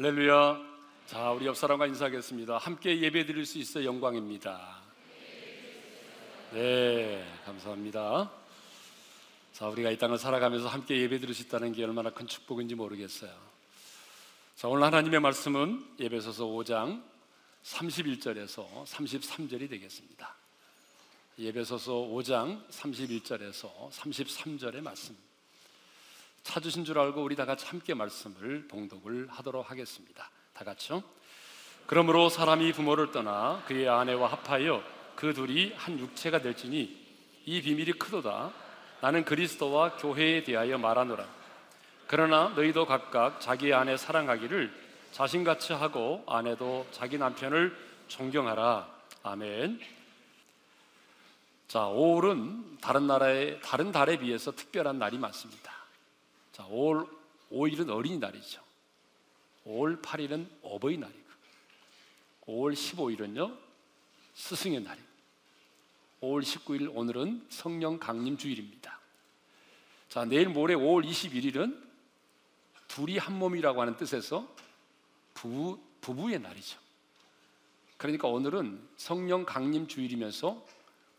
할렐루야. 자, 우리 옆 사람과 인사하겠습니다. 함께 예배 드릴 수 있어 영광입니다. 네, 감사합니다. 자, 우리가 이 땅을 살아가면서 함께 예배 드릴 수 있다는 게 얼마나 큰 축복인지 모르겠어요. 자, 오늘 하나님의 말씀은 예배소서 5장 31절에서 33절이 되겠습니다. 예배소서 5장 31절에서 33절의 말씀. 찾으신 줄 알고 우리 다 같이 함께 말씀을 봉독을 하도록 하겠습니다. 다 같이요. 그러므로 사람이 부모를 떠나 그의 아내와 합하여 그 둘이 한 육체가 될지니 이 비밀이 크도다. 나는 그리스도와 교회에 대하여 말하노라. 그러나 너희도 각각 자기 아내 사랑하기를 자신같이 하고 아내도 자기 남편을 존경하라. 아멘. 자, 5월은 다른 나라의 다른 달에 비해서 특별한 날이 많습니다. 자, 5월 5일은 어린이날이죠. 5월 8일은 어버이날이고 5월 15일은요 스승의 날이고 5월 19일 오늘은 성령 강림 주일입니다. 자, 내일 모레 5월 21일은 둘이 한 몸이라고 하는 뜻에서 부부, 부부의 날이죠. 그러니까 오늘은 성령 강림 주일이면서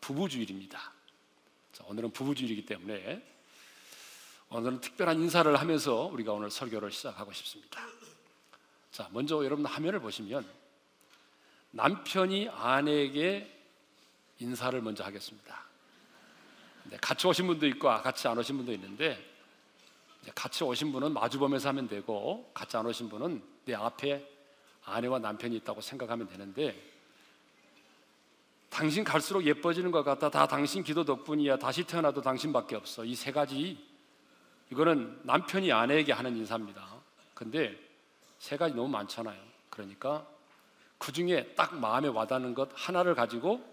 부부 주일입니다. 자, 오늘은 부부 주일이기 때문에 오늘은 특별한 인사를 하면서 우리가 오늘 설교를 시작하고 싶습니다. 자, 먼저 여러분 화면을 보시면 남편이 아내에게 인사를 먼저 하겠습니다. 네, 같이 오신 분도 있고 같이 안 오신 분도 있는데 같이 오신 분은 마주보면서 하면 되고 같이 안 오신 분은 내 앞에 아내와 남편이 있다고 생각하면 되는데 당신 갈수록 예뻐지는 것 같다. 다 당신 기도 덕분이야. 다시 태어나도 당신밖에 없어. 이 세 가지 이거는 남편이 아내에게 하는 인사입니다. 근데 세 가지 너무 많잖아요. 그러니까 그 중에 딱 마음에 와닿는 것 하나를 가지고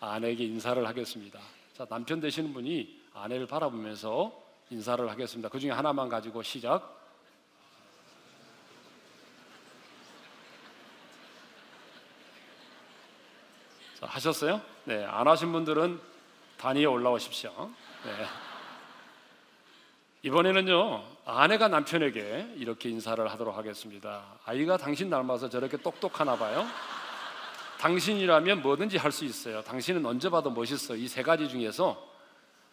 아내에게 인사를 하겠습니다. 자, 남편 되시는 분이 아내를 바라보면서 인사를 하겠습니다. 그 중에 하나만 가지고 시작. 자, 하셨어요? 네, 안 하신 분들은 단위에 올라오십시오. 네. 이번에는요, 아내가 남편에게 이렇게 인사를 하도록 하겠습니다. 아이가 당신 닮아서 저렇게 똑똑하나 봐요. 당신이라면 뭐든지 할 수 있어요. 당신은 언제 봐도 멋있어. 이 세 가지 중에서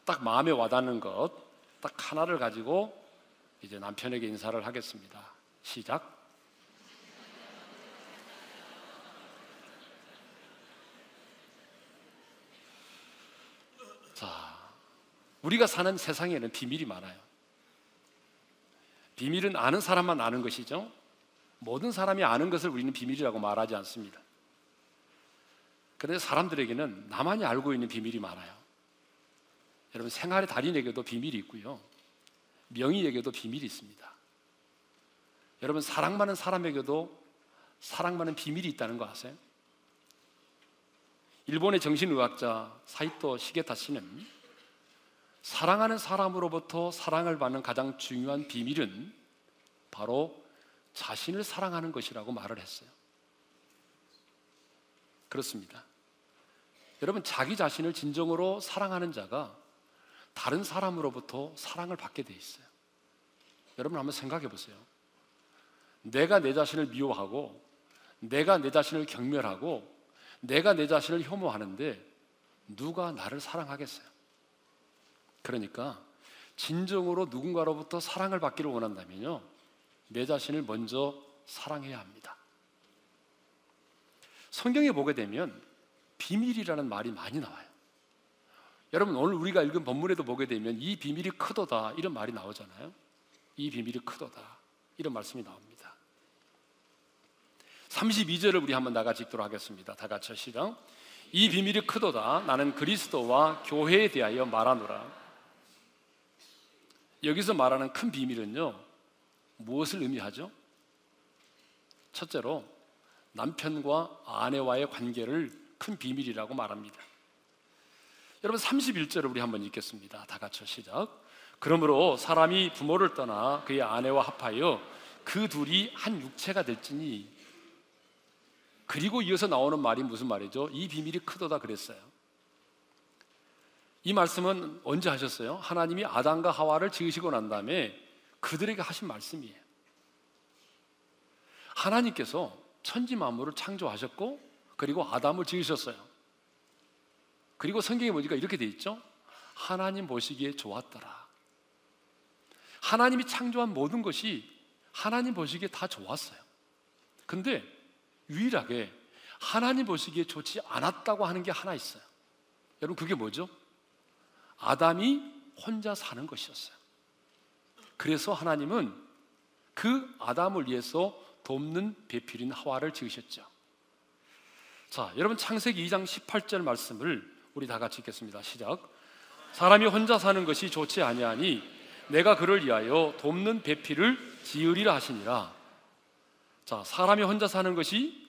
딱 마음에 와닿는 것, 딱 하나를 가지고 이제 남편에게 인사를 하겠습니다. 시작. 자, 우리가 사는 세상에는 비밀이 많아요. 비밀은 아는 사람만 아는 것이죠. 모든 사람이 아는 것을 우리는 비밀이라고 말하지 않습니다. 그런데 사람들에게는 나만이 알고 있는 비밀이 많아요. 여러분 생활의 달인에게도 비밀이 있고요. 명의에게도 비밀이 있습니다. 여러분 사랑 많은 사람에게도 사랑 많은 비밀이 있다는 거 아세요? 일본의 정신의학자 사이토 시게타 씨는 사랑하는 사람으로부터 사랑을 받는 가장 중요한 비밀은 바로 자신을 사랑하는 것이라고 말을 했어요. 그렇습니다. 여러분, 자기 자신을 진정으로 사랑하는 자가 다른 사람으로부터 사랑을 받게 돼 있어요. 여러분 한번 생각해 보세요. 내가 내 자신을 미워하고, 내가 내 자신을 경멸하고, 내가 내 자신을 혐오하는데 누가 나를 사랑하겠어요? 그러니까 진정으로 누군가로부터 사랑을 받기를 원한다면요. 내 자신을 먼저 사랑해야 합니다. 성경에 보게 되면 비밀이라는 말이 많이 나와요. 여러분 오늘 우리가 읽은 본문에도 보게 되면 이 비밀이 크도다 이런 말이 나오잖아요. 이 비밀이 크도다 이런 말씀이 나옵니다. 32절을 우리 한번 나같이 읽도록 하겠습니다. 다 같이 시작. 이 비밀이 크도다 나는 그리스도와 교회에 대하여 말하노라. 여기서 말하는 큰 비밀은요, 무엇을 의미하죠? 첫째로, 남편과 아내와의 관계를 큰 비밀이라고 말합니다. 여러분, 31절을 우리 한번 읽겠습니다. 다 같이 시작. 그러므로 사람이 부모를 떠나 그의 아내와 합하여 그 둘이 한 육체가 될지니 그리고 이어서 나오는 말이 무슨 말이죠? 이 비밀이 크도다 그랬어요. 이 말씀은 언제 하셨어요? 하나님이 아담과 하와를 지으시고 난 다음에 그들에게 하신 말씀이에요. 하나님께서 천지 만물을 창조하셨고 그리고 아담을 지으셨어요. 그리고 성경에 보니까 이렇게 돼 있죠. 하나님 보시기에 좋았더라. 하나님이 창조한 모든 것이 하나님 보시기에 다 좋았어요. 근데 유일하게 하나님 보시기에 좋지 않았다고 하는 게 하나 있어요. 여러분 그게 뭐죠? 아담이 혼자 사는 것이었어요. 그래서 하나님은 그 아담을 위해서 돕는 배필인 하와를 지으셨죠. 자, 여러분 창세기 2장 18절 말씀을 우리 다 같이 읽겠습니다. 시작. 사람이 혼자 사는 것이 좋지 아니하니 내가 그를 위하여 돕는 배필을 지으리라 하시니라. 자, 사람이 혼자 사는 것이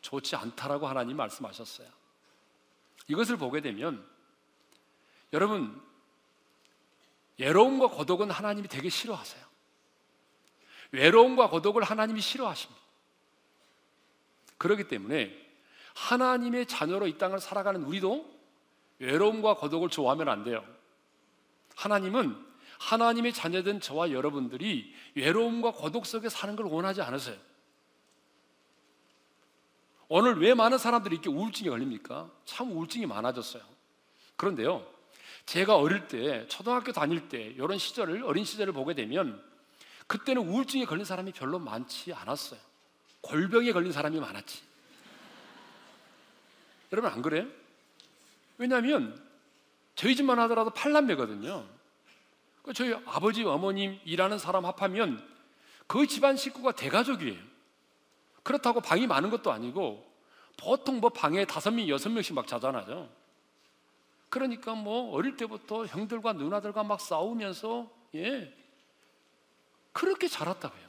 좋지 않다라고 하나님 말씀하셨어요. 이것을 보게 되면 여러분 외로움과 고독은 하나님이 되게 싫어하세요. 외로움과 고독을 하나님이 싫어하십니다. 그렇기 때문에 하나님의 자녀로 이 땅을 살아가는 우리도 외로움과 고독을 좋아하면 안 돼요. 하나님은 하나님의 자녀된 저와 여러분들이 외로움과 고독 속에 사는 걸 원하지 않으세요. 오늘 왜 많은 사람들이 이렇게 우울증에 걸립니까? 참 우울증이 많아졌어요. 그런데요, 제가 어릴 때, 초등학교 다닐 때, 이런 시절을, 어린 시절을 보게 되면, 그때는 우울증에 걸린 사람이 별로 많지 않았어요. 골병에 걸린 사람이 많았지. 여러분, 안 그래요? 왜냐하면, 저희 집만 하더라도 8남매거든요. 그 저희 아버지, 어머님, 일하는 사람 합하면, 그 집안 식구가 대가족이에요. 그렇다고 방이 많은 것도 아니고 보통 뭐 방에 다섯 명, 여섯 명씩 막 자잖아요. 그러니까 뭐 어릴 때부터 형들과 누나들과 막 싸우면서 예 그렇게 자랐다고요.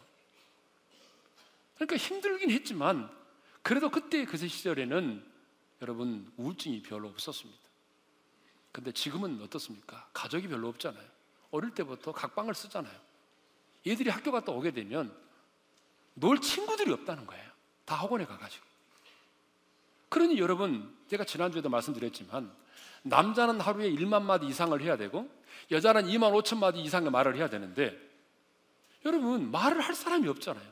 그러니까 힘들긴 했지만 그래도 그때 그 시절에는 여러분 우울증이 별로 없었습니다. 근데 지금은 어떻습니까? 가족이 별로 없잖아요. 어릴 때부터 각방을 쓰잖아요. 얘들이 학교 갔다 오게 되면 놀 친구들이 없다는 거예요. 다 학원에 가가지고. 그러니 여러분, 제가 지난주에도 말씀드렸지만, 남자는 하루에 1만 마디 이상을 해야 되고, 여자는 2만 5천 마디 이상의 말을 해야 되는데, 여러분, 말을 할 사람이 없잖아요.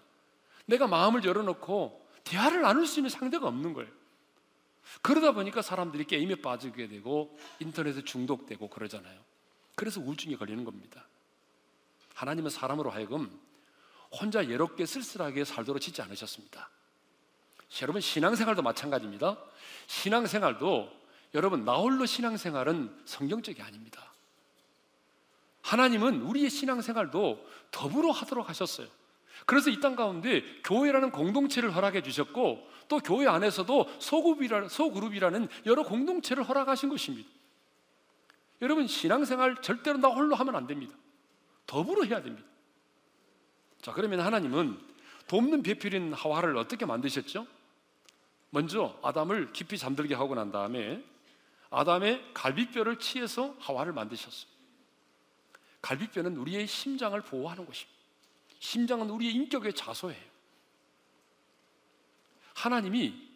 내가 마음을 열어놓고 대화를 나눌 수 있는 상대가 없는 거예요. 그러다 보니까 사람들이 게임에 빠지게 되고, 인터넷에 중독되고 그러잖아요. 그래서 우울증에 걸리는 겁니다. 하나님은 사람으로 하여금 혼자 예롭게 쓸쓸하게 살도록 짓지 않으셨습니다. 여러분 신앙생활도 마찬가지입니다. 신앙생활도 여러분 나홀로 신앙생활은 성경적이 아닙니다. 하나님은 우리의 신앙생활도 더불어 하도록 하셨어요. 그래서 이 땅 가운데 교회라는 공동체를 허락해 주셨고 또 교회 안에서도 소그룹이라, 소그룹이라는 여러 공동체를 허락하신 것입니다. 여러분 신앙생활 절대로 나 홀로 하면 안 됩니다. 더불어 해야 됩니다. 자, 그러면 하나님은 돕는 배필인 하와를 어떻게 만드셨죠? 먼저 아담을 깊이 잠들게 하고 난 다음에 아담의 갈비뼈를 치해서 하와를 만드셨어요. 갈비뼈는 우리의 심장을 보호하는 것입니다. 심장은 우리의 인격의 자소예요. 하나님이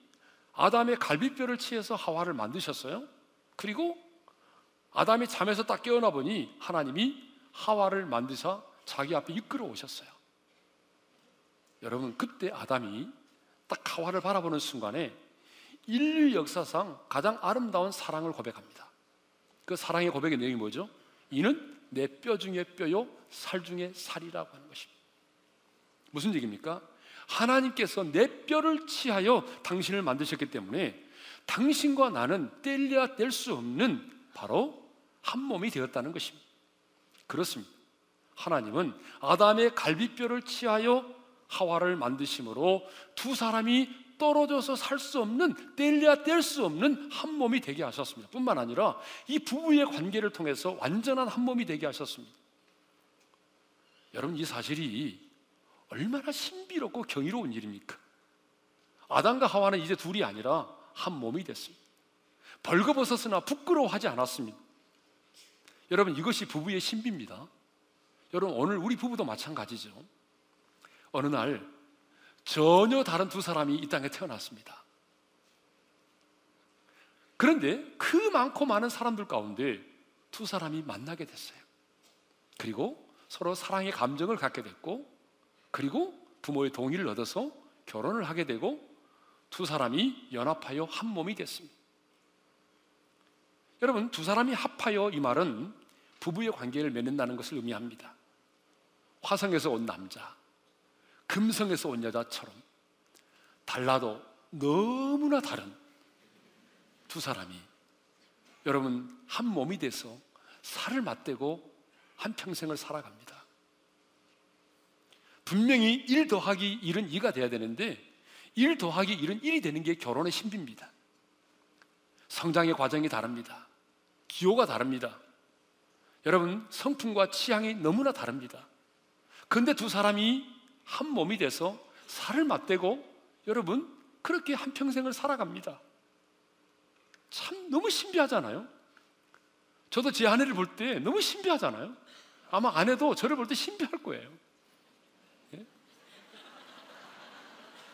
아담의 갈비뼈를 치해서 하와를 만드셨어요. 그리고 아담이 잠에서 딱 깨어나 보니 하나님이 하와를 만드사 자기 앞에 이끌어 오셨어요. 여러분 그때 아담이 딱 하와를 바라보는 순간에 인류 역사상 가장 아름다운 사랑을 고백합니다. 그 사랑의 고백의 내용이 뭐죠? 이는 내 뼈 중에 뼈요 살 중에 살이라고 하는 것입니다. 무슨 얘기입니까? 하나님께서 내 뼈를 치하여 당신을 만드셨기 때문에 당신과 나는 뗄려야 뗄 수 없는 바로 한 몸이 되었다는 것입니다. 그렇습니다. 하나님은 아담의 갈비뼈를 치하여 하와를 만드심으로 두 사람이 떨어져서 살 수 없는 뗄래야 뗄 수 없는 한 몸이 되게 하셨습니다. 뿐만 아니라 이 부부의 관계를 통해서 완전한 한 몸이 되게 하셨습니다. 여러분 이 사실이 얼마나 신비롭고 경이로운 일입니까? 아담과 하와는 이제 둘이 아니라 한 몸이 됐습니다. 벌거벗었으나 부끄러워하지 않았습니다. 여러분 이것이 부부의 신비입니다. 여러분 오늘 우리 부부도 마찬가지죠. 어느 날 전혀 다른 두 사람이 이 땅에 태어났습니다. 그런데 그 많고 많은 사람들 가운데 두 사람이 만나게 됐어요. 그리고 서로 사랑의 감정을 갖게 됐고, 그리고 부모의 동의를 얻어서 결혼을 하게 되고 두 사람이 연합하여 한 몸이 됐습니다. 여러분, 두 사람이 합하여 이 말은 부부의 관계를 맺는다는 것을 의미합니다. 화성에서 온 남자, 금성에서 온 여자처럼 달라도 너무나 다른 두 사람이 여러분 한 몸이 돼서 살을 맞대고 한 평생을 살아갑니다. 분명히 1 더하기 1은 2가 돼야 되는데 1 더하기 1은 1이 되는 게 결혼의 신비입니다. 성장의 과정이 다릅니다. 기호가 다릅니다. 여러분, 성품과 취향이 너무나 다릅니다. 근데 두 사람이 한 몸이 돼서 살을 맞대고 여러분, 그렇게 한 평생을 살아갑니다. 참 너무 신비하잖아요. 저도 제 아내를 볼 때 너무 신비하잖아요. 아마 아내도 저를 볼 때 신비할 거예요. 예?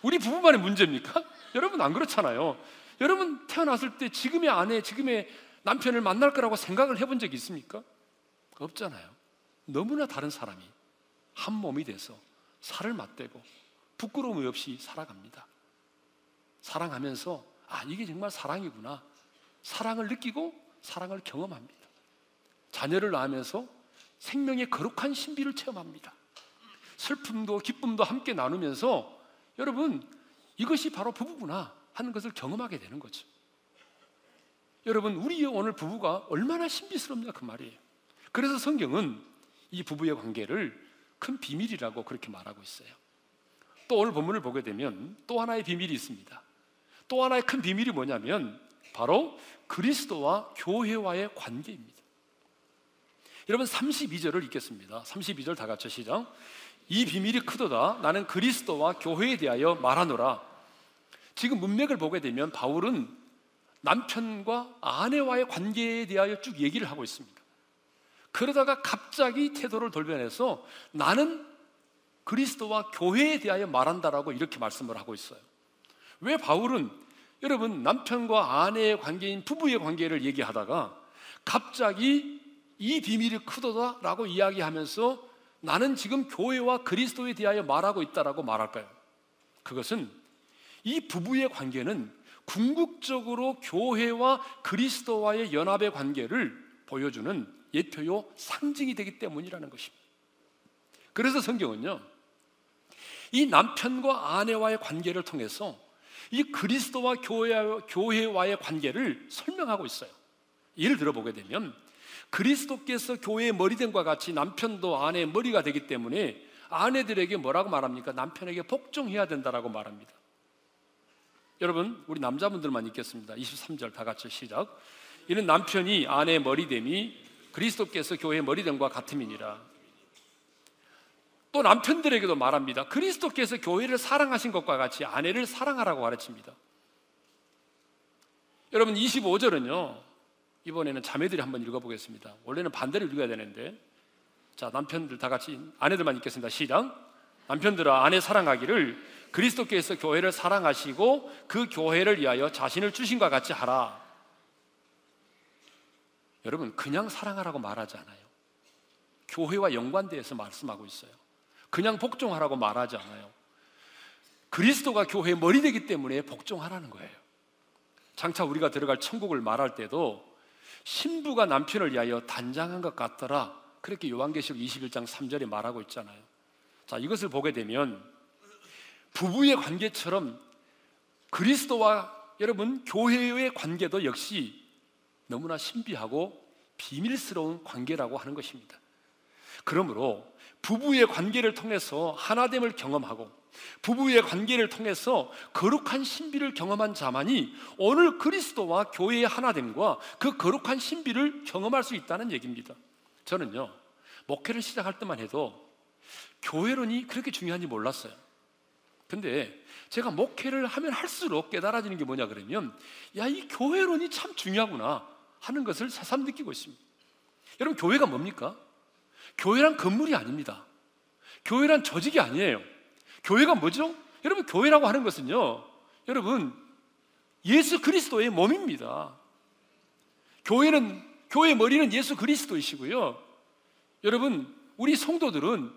우리 부부만의 문제입니까? 여러분 안 그렇잖아요. 여러분 태어났을 때 지금의 아내, 지금의 남편을 만날 거라고 생각을 해본 적이 있습니까? 없잖아요. 너무나 다른 사람이 한 몸이 돼서 살을 맞대고 부끄러움 없이 살아갑니다. 사랑하면서 아 이게 정말 사랑이구나. 사랑을 느끼고 사랑을 경험합니다. 자녀를 낳으면서 생명의 거룩한 신비를 체험합니다. 슬픔도 기쁨도 함께 나누면서 여러분 이것이 바로 부부구나 하는 것을 경험하게 되는 거죠. 여러분 우리 오늘 부부가 얼마나 신비스럽냐 그 말이에요. 그래서 성경은 이 부부의 관계를 큰 비밀이라고 그렇게 말하고 있어요. 또 오늘 본문을 보게 되면 또 하나의 비밀이 있습니다. 또 하나의 큰 비밀이 뭐냐면 바로 그리스도와 교회와의 관계입니다. 여러분 32절을 읽겠습니다. 32절 다 같이 시작. 이 비밀이 크도다. 나는 그리스도와 교회에 대하여 말하노라. 지금 문맥을 보게 되면 바울은 남편과 아내와의 관계에 대하여 쭉 얘기를 하고 있습니다. 그러다가 갑자기 태도를 돌변해서 나는 그리스도와 교회에 대하여 말한다라고 이렇게 말씀을 하고 있어요. 왜 바울은 여러분 남편과 아내의 관계인 부부의 관계를 얘기하다가 갑자기 이 비밀이 크도다라고 이야기하면서 나는 지금 교회와 그리스도에 대하여 말하고 있다라고 말할까요? 그것은 이 부부의 관계는 궁극적으로 교회와 그리스도와의 연합의 관계를 보여주는 예표요 상징이 되기 때문이라는 것입니다. 그래서 성경은요, 이 남편과 아내와의 관계를 통해서 이 그리스도와 교회와 의 관계를 설명하고 있어요. 예를 들어보게 되면 그리스도께서 교회의 머리됨과 같이 남편도 아내의 머리가 되기 때문에 아내들에게 뭐라고 말합니까? 남편에게 복종해야 된다라고 말합니다. 여러분, 우리 남자분들만 읽겠습니다. 23절 다 같이 시작. 이는 남편이 아내의 머리됨이 그리스도께서 교회의 머리됨과 같음이니라. 또 남편들에게도 말합니다. 그리스도께서 교회를 사랑하신 것과 같이 아내를 사랑하라고 가르칩니다. 여러분 25절은요. 이번에는 자매들이 한번 읽어보겠습니다. 원래는 반대로 읽어야 되는데 자 남편들 다 같이 아내들만 읽겠습니다. 시작. 남편들아 아내 사랑하기를 그리스도께서 교회를 사랑하시고 그 교회를 위하여 자신을 주신 것 같이 하라. 여러분 그냥 사랑하라고 말하지 않아요. 교회와 연관되어서 말씀하고 있어요. 그냥 복종하라고 말하지 않아요. 그리스도가 교회의 머리 되기 때문에 복종하라는 거예요. 장차 우리가 들어갈 천국을 말할 때도 신부가 남편을 위하여 단장한 것 같더라. 그렇게 요한계시록 21장 3절에 말하고 있잖아요. 자, 이것을 보게 되면 부부의 관계처럼 그리스도와 여러분 교회의 관계도 역시 너무나 신비하고 비밀스러운 관계라고 하는 것입니다. 그러므로 부부의 관계를 통해서 하나됨을 경험하고 부부의 관계를 통해서 거룩한 신비를 경험한 자만이 오늘 그리스도와 교회의 하나됨과 그 거룩한 신비를 경험할 수 있다는 얘기입니다. 저는요, 목회를 시작할 때만 해도 교회론이 그렇게 중요한지 몰랐어요. 근데 제가 목회를 하면 할수록 깨달아지는 게 뭐냐 그러면 야, 이 교회론이 참 중요하구나 하는 것을 새삼 느끼고 있습니다. 여러분, 교회가 뭡니까? 교회란 건물이 아닙니다. 교회란 조직이 아니에요. 교회가 뭐죠? 여러분, 교회라고 하는 것은요, 여러분, 예수 그리스도의 몸입니다. 교회는, 교회 머리는 예수 그리스도이시고요. 여러분, 우리 성도들은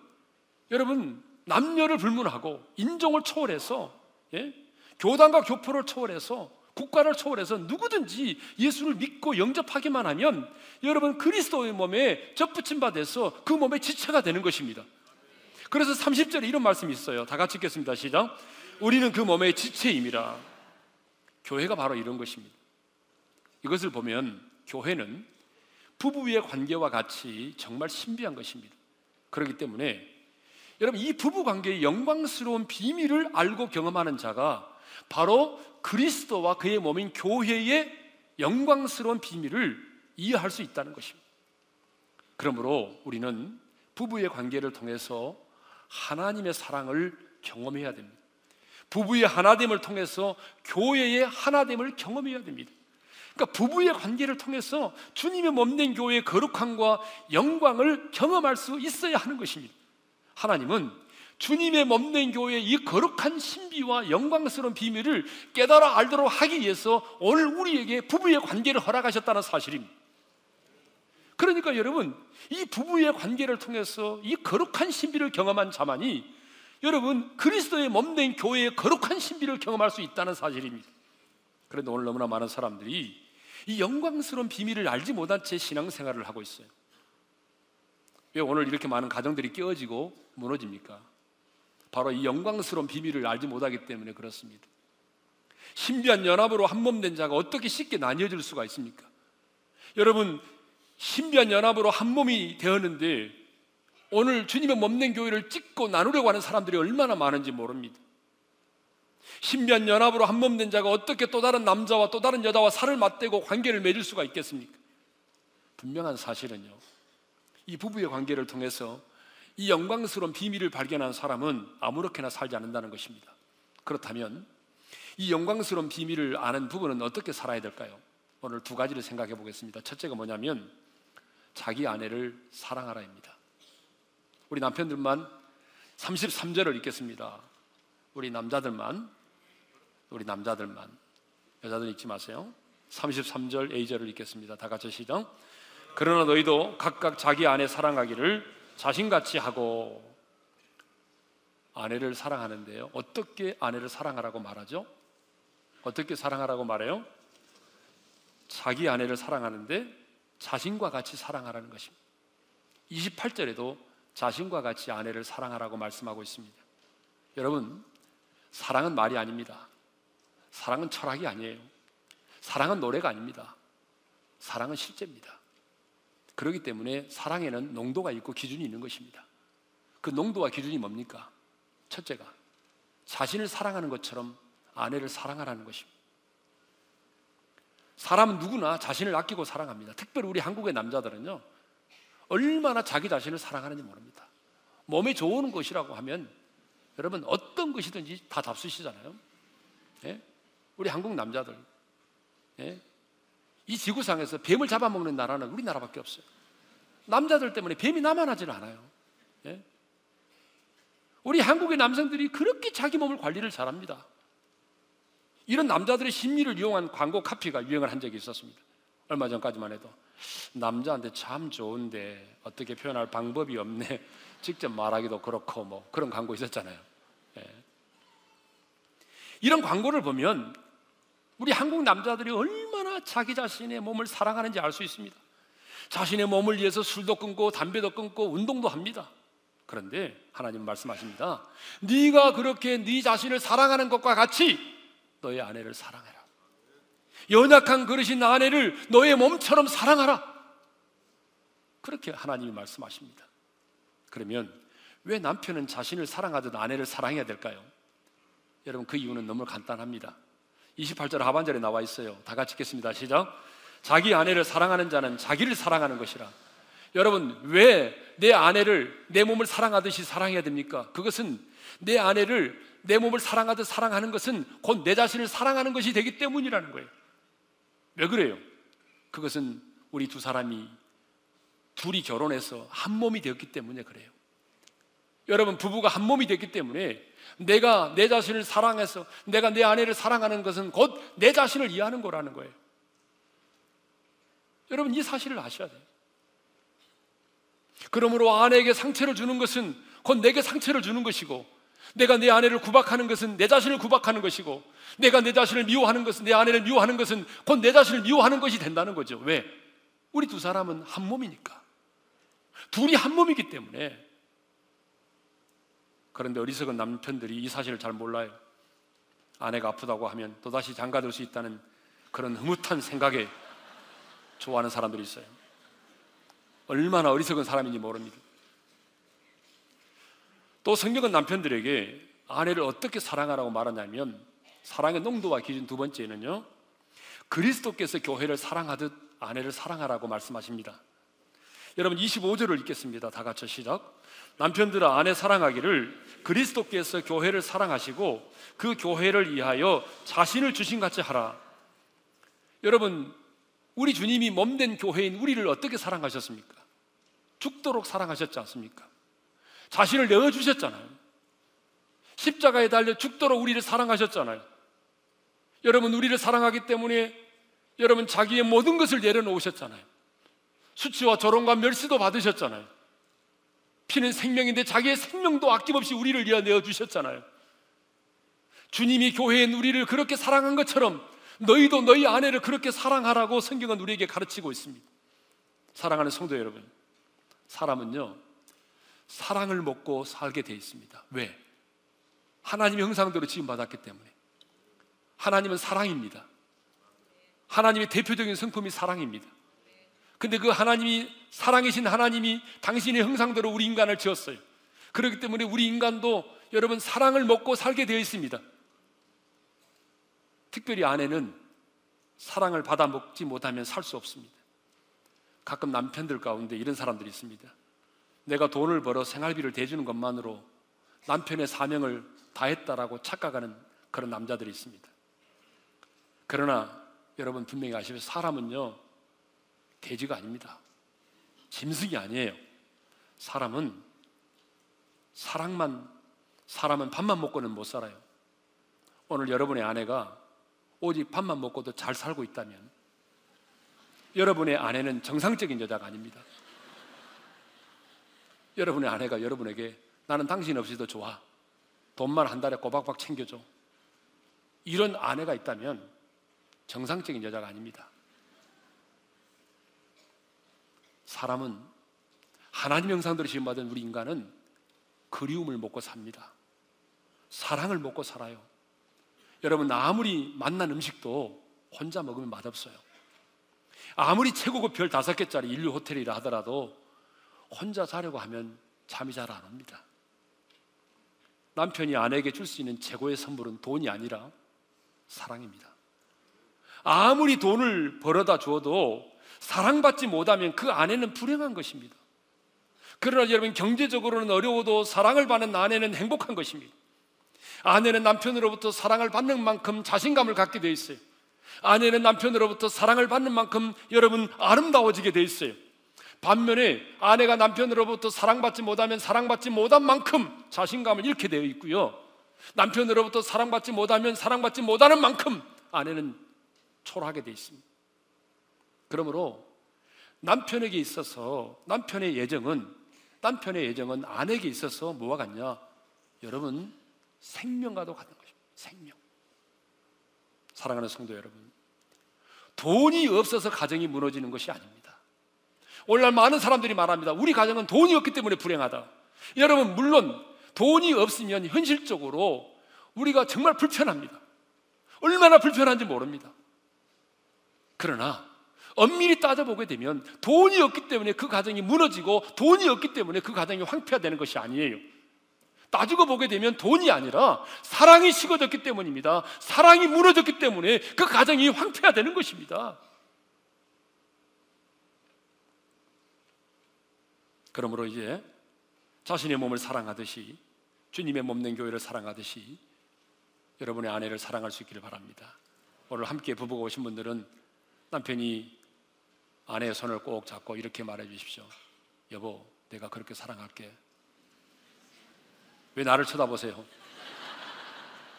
여러분, 남녀를 불문하고 인종을 초월해서 예? 교단과 교포를 초월해서 국가를 초월해서 누구든지 예수를 믿고 영접하기만 하면 여러분 그리스도의 몸에 접붙임 바 돼서 그 몸의 지체가 되는 것입니다. 그래서 30절에 이런 말씀이 있어요. 다 같이 읽겠습니다. 시작. 우리는 그 몸의 지체임이라. 교회가 바로 이런 것입니다. 이것을 보면 교회는 부부의 관계와 같이 정말 신비한 것입니다. 그렇기 때문에 여러분 이 부부 관계의 영광스러운 비밀을 알고 경험하는 자가 바로 그리스도와 그의 몸인 교회의 영광스러운 비밀을 이해할 수 있다는 것입니다. 그러므로 우리는 부부의 관계를 통해서 하나님의 사랑을 경험해야 됩니다. 부부의 하나됨을 통해서 교회의 하나됨을 경험해야 됩니다. 그러니까 부부의 관계를 통해서 주님의 몸된 교회의 거룩함과 영광을 경험할 수 있어야 하는 것입니다. 하나님은 주님의 몸된 교회의 이 거룩한 신비와 영광스러운 비밀을 깨달아 알도록 하기 위해서 오늘 우리에게 부부의 관계를 허락하셨다는 사실입니다. 그러니까 여러분, 이 부부의 관계를 통해서 이 거룩한 신비를 경험한 자만이 여러분 그리스도의 몸된 교회의 거룩한 신비를 경험할 수 있다는 사실입니다. 그런데 오늘 너무나 많은 사람들이 이 영광스러운 비밀을 알지 못한 채 신앙생활을 하고 있어요. 왜 오늘 이렇게 많은 가정들이 깨어지고 무너집니까? 바로 이 영광스러운 비밀을 알지 못하기 때문에 그렇습니다. 신비한 연합으로 한 몸 된 자가 어떻게 쉽게 나뉘어질 수가 있습니까? 여러분, 신비한 연합으로 한 몸이 되었는데 오늘 주님의 몸된 교회를 찍고 나누려고 하는 사람들이 얼마나 많은지 모릅니다. 신비한 연합으로 한 몸 된 자가 어떻게 또 다른 남자와 또 다른 여자와 살을 맞대고 관계를 맺을 수가 있겠습니까? 분명한 사실은요. 이 부부의 관계를 통해서 이 영광스러운 비밀을 발견한 사람은 아무렇게나 살지 않는다는 것입니다. 그렇다면 이 영광스러운 비밀을 아는 부부는 어떻게 살아야 될까요? 오늘 두 가지를 생각해 보겠습니다. 첫째가 뭐냐면 자기 아내를 사랑하라입니다. 우리 남편들만 33절을 읽겠습니다. 우리 남자들만 우리 남자들만 여자들 읽지 마세요. 33절 A절을 읽겠습니다. 다 같이 시작. 그러나 너희도 각각 자기 아내 사랑하기를 자신같이 하고 아내를 사랑하는데요. 어떻게 아내를 사랑하라고 말하죠? 어떻게 사랑하라고 말해요? 자기 아내를 사랑하는데 자신과 같이 사랑하라는 것입니다. 28절에도 자신과 같이 아내를 사랑하라고 말씀하고 있습니다. 여러분, 사랑은 말이 아닙니다. 사랑은 철학이 아니에요. 사랑은 노래가 아닙니다. 사랑은 실제입니다. 그렇기 때문에 사랑에는 농도가 있고 기준이 있는 것입니다. 그 농도와 기준이 뭡니까? 첫째가 자신을 사랑하는 것처럼 아내를 사랑하라는 것입니다. 사람은 누구나 자신을 아끼고 사랑합니다. 특별히 우리 한국의 남자들은요, 얼마나 자기 자신을 사랑하는지 모릅니다. 몸에 좋은 것이라고 하면 여러분 어떤 것이든지 다 잡수시잖아요. 예? 우리 한국 남자들 예? 이 지구상에서 뱀을 잡아먹는 나라는 우리나라밖에 없어요. 남자들 때문에 뱀이 남아나질 않아요. 예? 우리 한국의 남성들이 그렇게 자기 몸을 관리를 잘합니다. 이런 남자들의 심리를 이용한 광고 카피가 유행을 한 적이 있었습니다. 얼마 전까지만 해도 남자한테 참 좋은데 어떻게 표현할 방법이 없네. 직접 말하기도 그렇고 뭐 그런 광고 있었잖아요. 예. 이런 광고를 보면 우리 한국 남자들이 얼마나 자기 자신의 몸을 사랑하는지 알 수 있습니다. 자신의 몸을 위해서 술도 끊고 담배도 끊고 운동도 합니다. 그런데 하나님 말씀하십니다. 네가 그렇게 네 자신을 사랑하는 것과 같이 너의 아내를 사랑해라. 연약한 그릇인 아내를 너의 몸처럼 사랑하라. 그렇게 하나님이 말씀하십니다. 그러면 왜 남편은 자신을 사랑하듯 아내를 사랑해야 될까요? 여러분 그 이유는 너무 간단합니다. 28절 하반절에 나와 있어요. 다 같이 읽겠습니다. 시작. 자기 아내를 사랑하는 자는 자기를 사랑하는 것이라. 여러분, 왜 내 아내를 내 몸을 사랑하듯이 사랑해야 됩니까? 그것은 내 아내를 내 몸을 사랑하듯 사랑하는 것은 곧 내 자신을 사랑하는 것이 되기 때문이라는 거예요. 왜 그래요? 그것은 우리 두 사람이 둘이 결혼해서 한 몸이 되었기 때문에 그래요. 여러분, 부부가 한 몸이 됐기 때문에 내가 내 자신을 사랑해서 내가 내 아내를 사랑하는 것은 곧 내 자신을 이해하는 거라는 거예요. 여러분, 이 사실을 아셔야 돼요. 그러므로 아내에게 상처를 주는 것은 곧 내게 상처를 주는 것이고 내가 내 아내를 구박하는 것은 내 자신을 구박하는 것이고 내가 내 자신을 미워하는 것은 내 아내를 미워하는 것은 곧 내 자신을 미워하는 것이 된다는 거죠. 왜? 우리 두 사람은 한 몸이니까. 둘이 한 몸이기 때문에. 그런데 어리석은 남편들이 이 사실을 잘 몰라요. 아내가 아프다고 하면 또다시 장가들 수 있다는 그런 흐뭇한 생각에 좋아하는 사람들이 있어요. 얼마나 어리석은 사람인지 모릅니다. 또 성경은 남편들에게 아내를 어떻게 사랑하라고 말하냐면 사랑의 농도와 기준 두 번째는요. 그리스도께서 교회를 사랑하듯 아내를 사랑하라고 말씀하십니다. 여러분 25절을 읽겠습니다. 다 같이 시작. 남편들아 아내 사랑하기를 그리스도께서 교회를 사랑하시고 그 교회를 위하여 자신을 주신 같이 하라. 여러분 우리 주님이 몸된 교회인 우리를 어떻게 사랑하셨습니까? 죽도록 사랑하셨지 않습니까? 자신을 내어 주셨잖아요. 십자가에 달려 죽도록 우리를 사랑하셨잖아요. 여러분 우리를 사랑하기 때문에 여러분 자기의 모든 것을 내려놓으셨잖아요. 수치와 조롱과 멸시도 받으셨잖아요. 피는 생명인데 자기의 생명도 아낌없이 우리를 위하 내어 주셨잖아요. 주님이 교회인 우리를 그렇게 사랑한 것처럼 너희도 너희 아내를 그렇게 사랑하라고 성경은 우리에게 가르치고 있습니다. 사랑하는 성도 여러분, 사람은요, 사랑을 먹고 살게 돼 있습니다. 왜? 하나님의 형상대로 지음 받았기 때문에. 하나님은 사랑입니다. 하나님의 대표적인 성품이 사랑입니다. 근데 그 하나님이 사랑이신 하나님이 당신의 형상대로 우리 인간을 지었어요. 그렇기 때문에 우리 인간도 여러분 사랑을 먹고 살게 되어 있습니다. 특별히 아내는 사랑을 받아 먹지 못하면 살 수 없습니다. 가끔 남편들 가운데 이런 사람들이 있습니다. 내가 돈을 벌어 생활비를 대주는 것만으로 남편의 사명을 다했다라고 착각하는 그런 남자들이 있습니다. 그러나 여러분 분명히 아시면 사람은요 돼지가 아닙니다. 짐승이 아니에요. 사람은 사랑만 사람은 밥만 먹고는 못 살아요. 오늘 여러분의 아내가 오직 밥만 먹고도 잘 살고 있다면 여러분의 아내는 정상적인 여자가 아닙니다. 여러분의 아내가 여러분에게 나는 당신 없이도 좋아. 돈만 한 달에 꼬박박 챙겨줘. 이런 아내가 있다면 정상적인 여자가 아닙니다. 사람은 하나님 형상대로 지음받은 우리 인간은 그리움을 먹고 삽니다. 사랑을 먹고 살아요. 여러분 아무리 맛난 음식도 혼자 먹으면 맛없어요. 아무리 최고급 별 다섯 개짜리 인류 호텔이라 하더라도 혼자 자려고 하면 잠이 잘 안 옵니다. 남편이 아내에게 줄 수 있는 최고의 선물은 돈이 아니라 사랑입니다. 아무리 돈을 벌어다 주어도 사랑받지 못하면 그 아내는 불행한 것입니다. 그러나 여러분 경제적으로는 어려워도 사랑을 받는 아내는 행복한 것입니다. 아내는 남편으로부터 사랑을 받는 만큼 자신감을 갖게 돼 있어요. 아내는 남편으로부터 사랑을 받는 만큼 여러분 아름다워지게 돼 있어요. 반면에 아내가 남편으로부터 사랑받지 못하면 사랑받지 못한 만큼 자신감을 잃게 되어 있고요. 남편으로부터 사랑받지 못하면 사랑받지 못하는 만큼 아내는 초라하게 되어 있습니다. 그러므로 남편에게 있어서 남편의 예정은 남편의 예정은 아내에게 있어서 뭐와 같냐? 여러분 생명과도 같은 것입니다. 생명. 사랑하는 성도 여러분, 돈이 없어서 가정이 무너지는 것이 아닙니다. 오늘날 많은 사람들이 말합니다. 우리 가정은 돈이 없기 때문에 불행하다. 여러분, 물론 돈이 없으면 현실적으로 우리가 정말 불편합니다. 얼마나 불편한지 모릅니다. 그러나 엄밀히 따져보게 되면 돈이 없기 때문에 그 가정이 무너지고 돈이 없기 때문에 그 가정이 황폐화되는 것이 아니에요. 따지고 보게 되면 돈이 아니라 사랑이 식어졌기 때문입니다. 사랑이 무너졌기 때문에 그 가정이 황폐화되는 것입니다. 그러므로 이제 자신의 몸을 사랑하듯이 주님의 몸된 교회를 사랑하듯이 여러분의 아내를 사랑할 수 있기를 바랍니다. 오늘 함께 부부가 오신 분들은 남편이 아내의 손을 꼭 잡고 이렇게 말해 주십시오. 여보, 내가 그렇게 사랑할게. 왜 나를 쳐다보세요?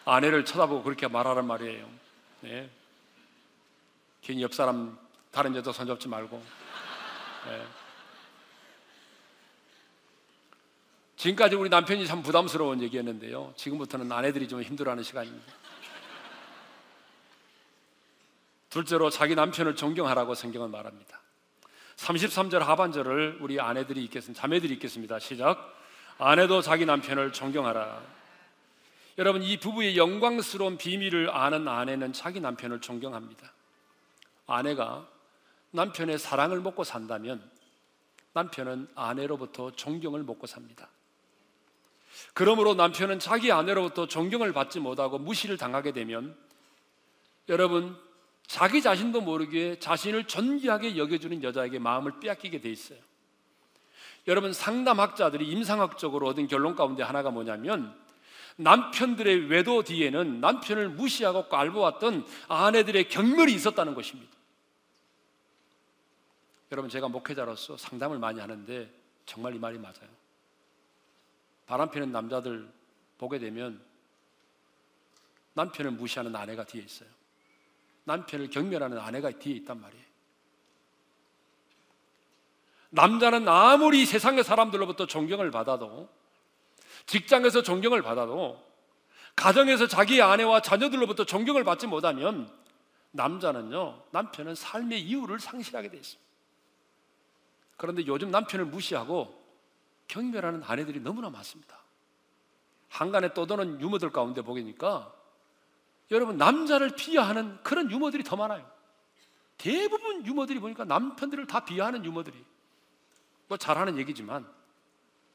아내를 쳐다보고 그렇게 말하란 말이에요. 네. 괜히 옆 사람 다른 여자 손잡지 말고. 네. 지금까지 우리 남편이 참 부담스러운 얘기였는데요. 지금부터는 아내들이 좀 힘들어하는 시간입니다. 둘째로 자기 남편을 존경하라고 성경은 말합니다. 33절 하반절을 우리 아내들이 읽겠습니다. 자매들이 읽겠습니다. 시작. 아내도 자기 남편을 존경하라. 여러분 이 부부의 영광스러운 비밀을 아는 아내는 자기 남편을 존경합니다. 아내가 남편의 사랑을 먹고 산다면 남편은 아내로부터 존경을 먹고 삽니다. 그러므로 남편은 자기 아내로부터 존경을 받지 못하고 무시를 당하게 되면 여러분 자기 자신도 모르게 자신을 존귀하게 여겨주는 여자에게 마음을 빼앗기게 돼 있어요. 여러분 상담학자들이 임상학적으로 얻은 결론 가운데 하나가 뭐냐면 남편들의 외도 뒤에는 남편을 무시하고 깔보았던 아내들의 경멸이 있었다는 것입니다. 여러분 제가 목회자로서 상담을 많이 하는데 정말 이 말이 맞아요. 바람 피는 남자들 보게 되면 남편을 무시하는 아내가 뒤에 있어요. 남편을 경멸하는 아내가 뒤에 있단 말이에요. 남자는 아무리 세상의 사람들로부터 존경을 받아도 직장에서 존경을 받아도 가정에서 자기 아내와 자녀들로부터 존경을 받지 못하면 남자는요, 남편은 삶의 이유를 상실하게 돼 있습니다. 그런데 요즘 남편을 무시하고 경멸하는 아내들이 너무나 많습니다. 한간에 떠도는 유머들 가운데 보니까 여러분 남자를 비하하는 그런 유머들이 더 많아요. 대부분 유머들이 보니까 남편들을 다 비하하는 유머들이 뭐 잘하는 얘기지만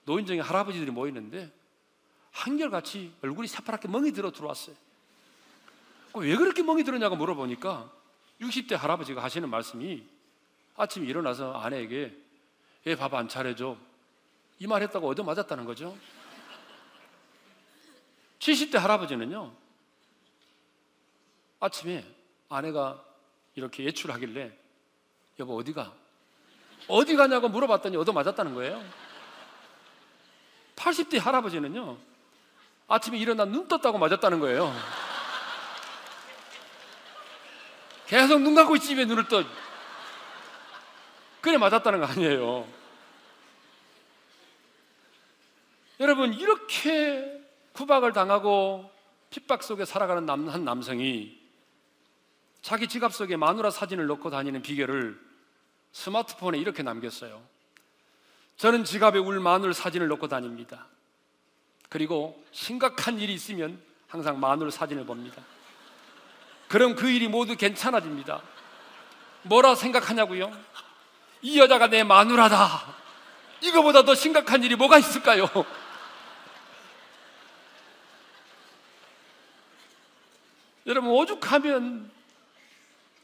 노인정에 할아버지들이 모이는데 한결같이 얼굴이 새파랗게 멍이 들어 들어왔어요. 왜 그렇게 멍이 들었냐고 물어보니까 60대 할아버지가 하시는 말씀이 아침에 일어나서 아내에게 얘 밥 안 차려줘. 이 말 했다고 얻어 맞았다는 거죠. 70대 할아버지는요, 아침에 아내가 이렇게 예출하길래 여보 어디가? 어디 가냐고 물어봤더니 얻어 맞았다는 거예요. 80대 할아버지는요 아침에 일어나 눈 떴다고 맞았다는 거예요. 계속 눈 감고 집에 눈을 떠. 그래 맞았다는 거 아니에요. 여러분 이렇게 구박을 당하고 핍박 속에 살아가는 남, 한 남성이 자기 지갑 속에 마누라 사진을 넣고 다니는 비결을 스마트폰에 이렇게 남겼어요. 저는 지갑에 울 마누라 사진을 넣고 다닙니다. 그리고 심각한 일이 있으면 항상 마누라 사진을 봅니다. 그럼 그 일이 모두 괜찮아집니다. 뭐라 생각하냐고요? 이 여자가 내 마누라다. 이거보다 더 심각한 일이 뭐가 있을까요? 여러분 오죽하면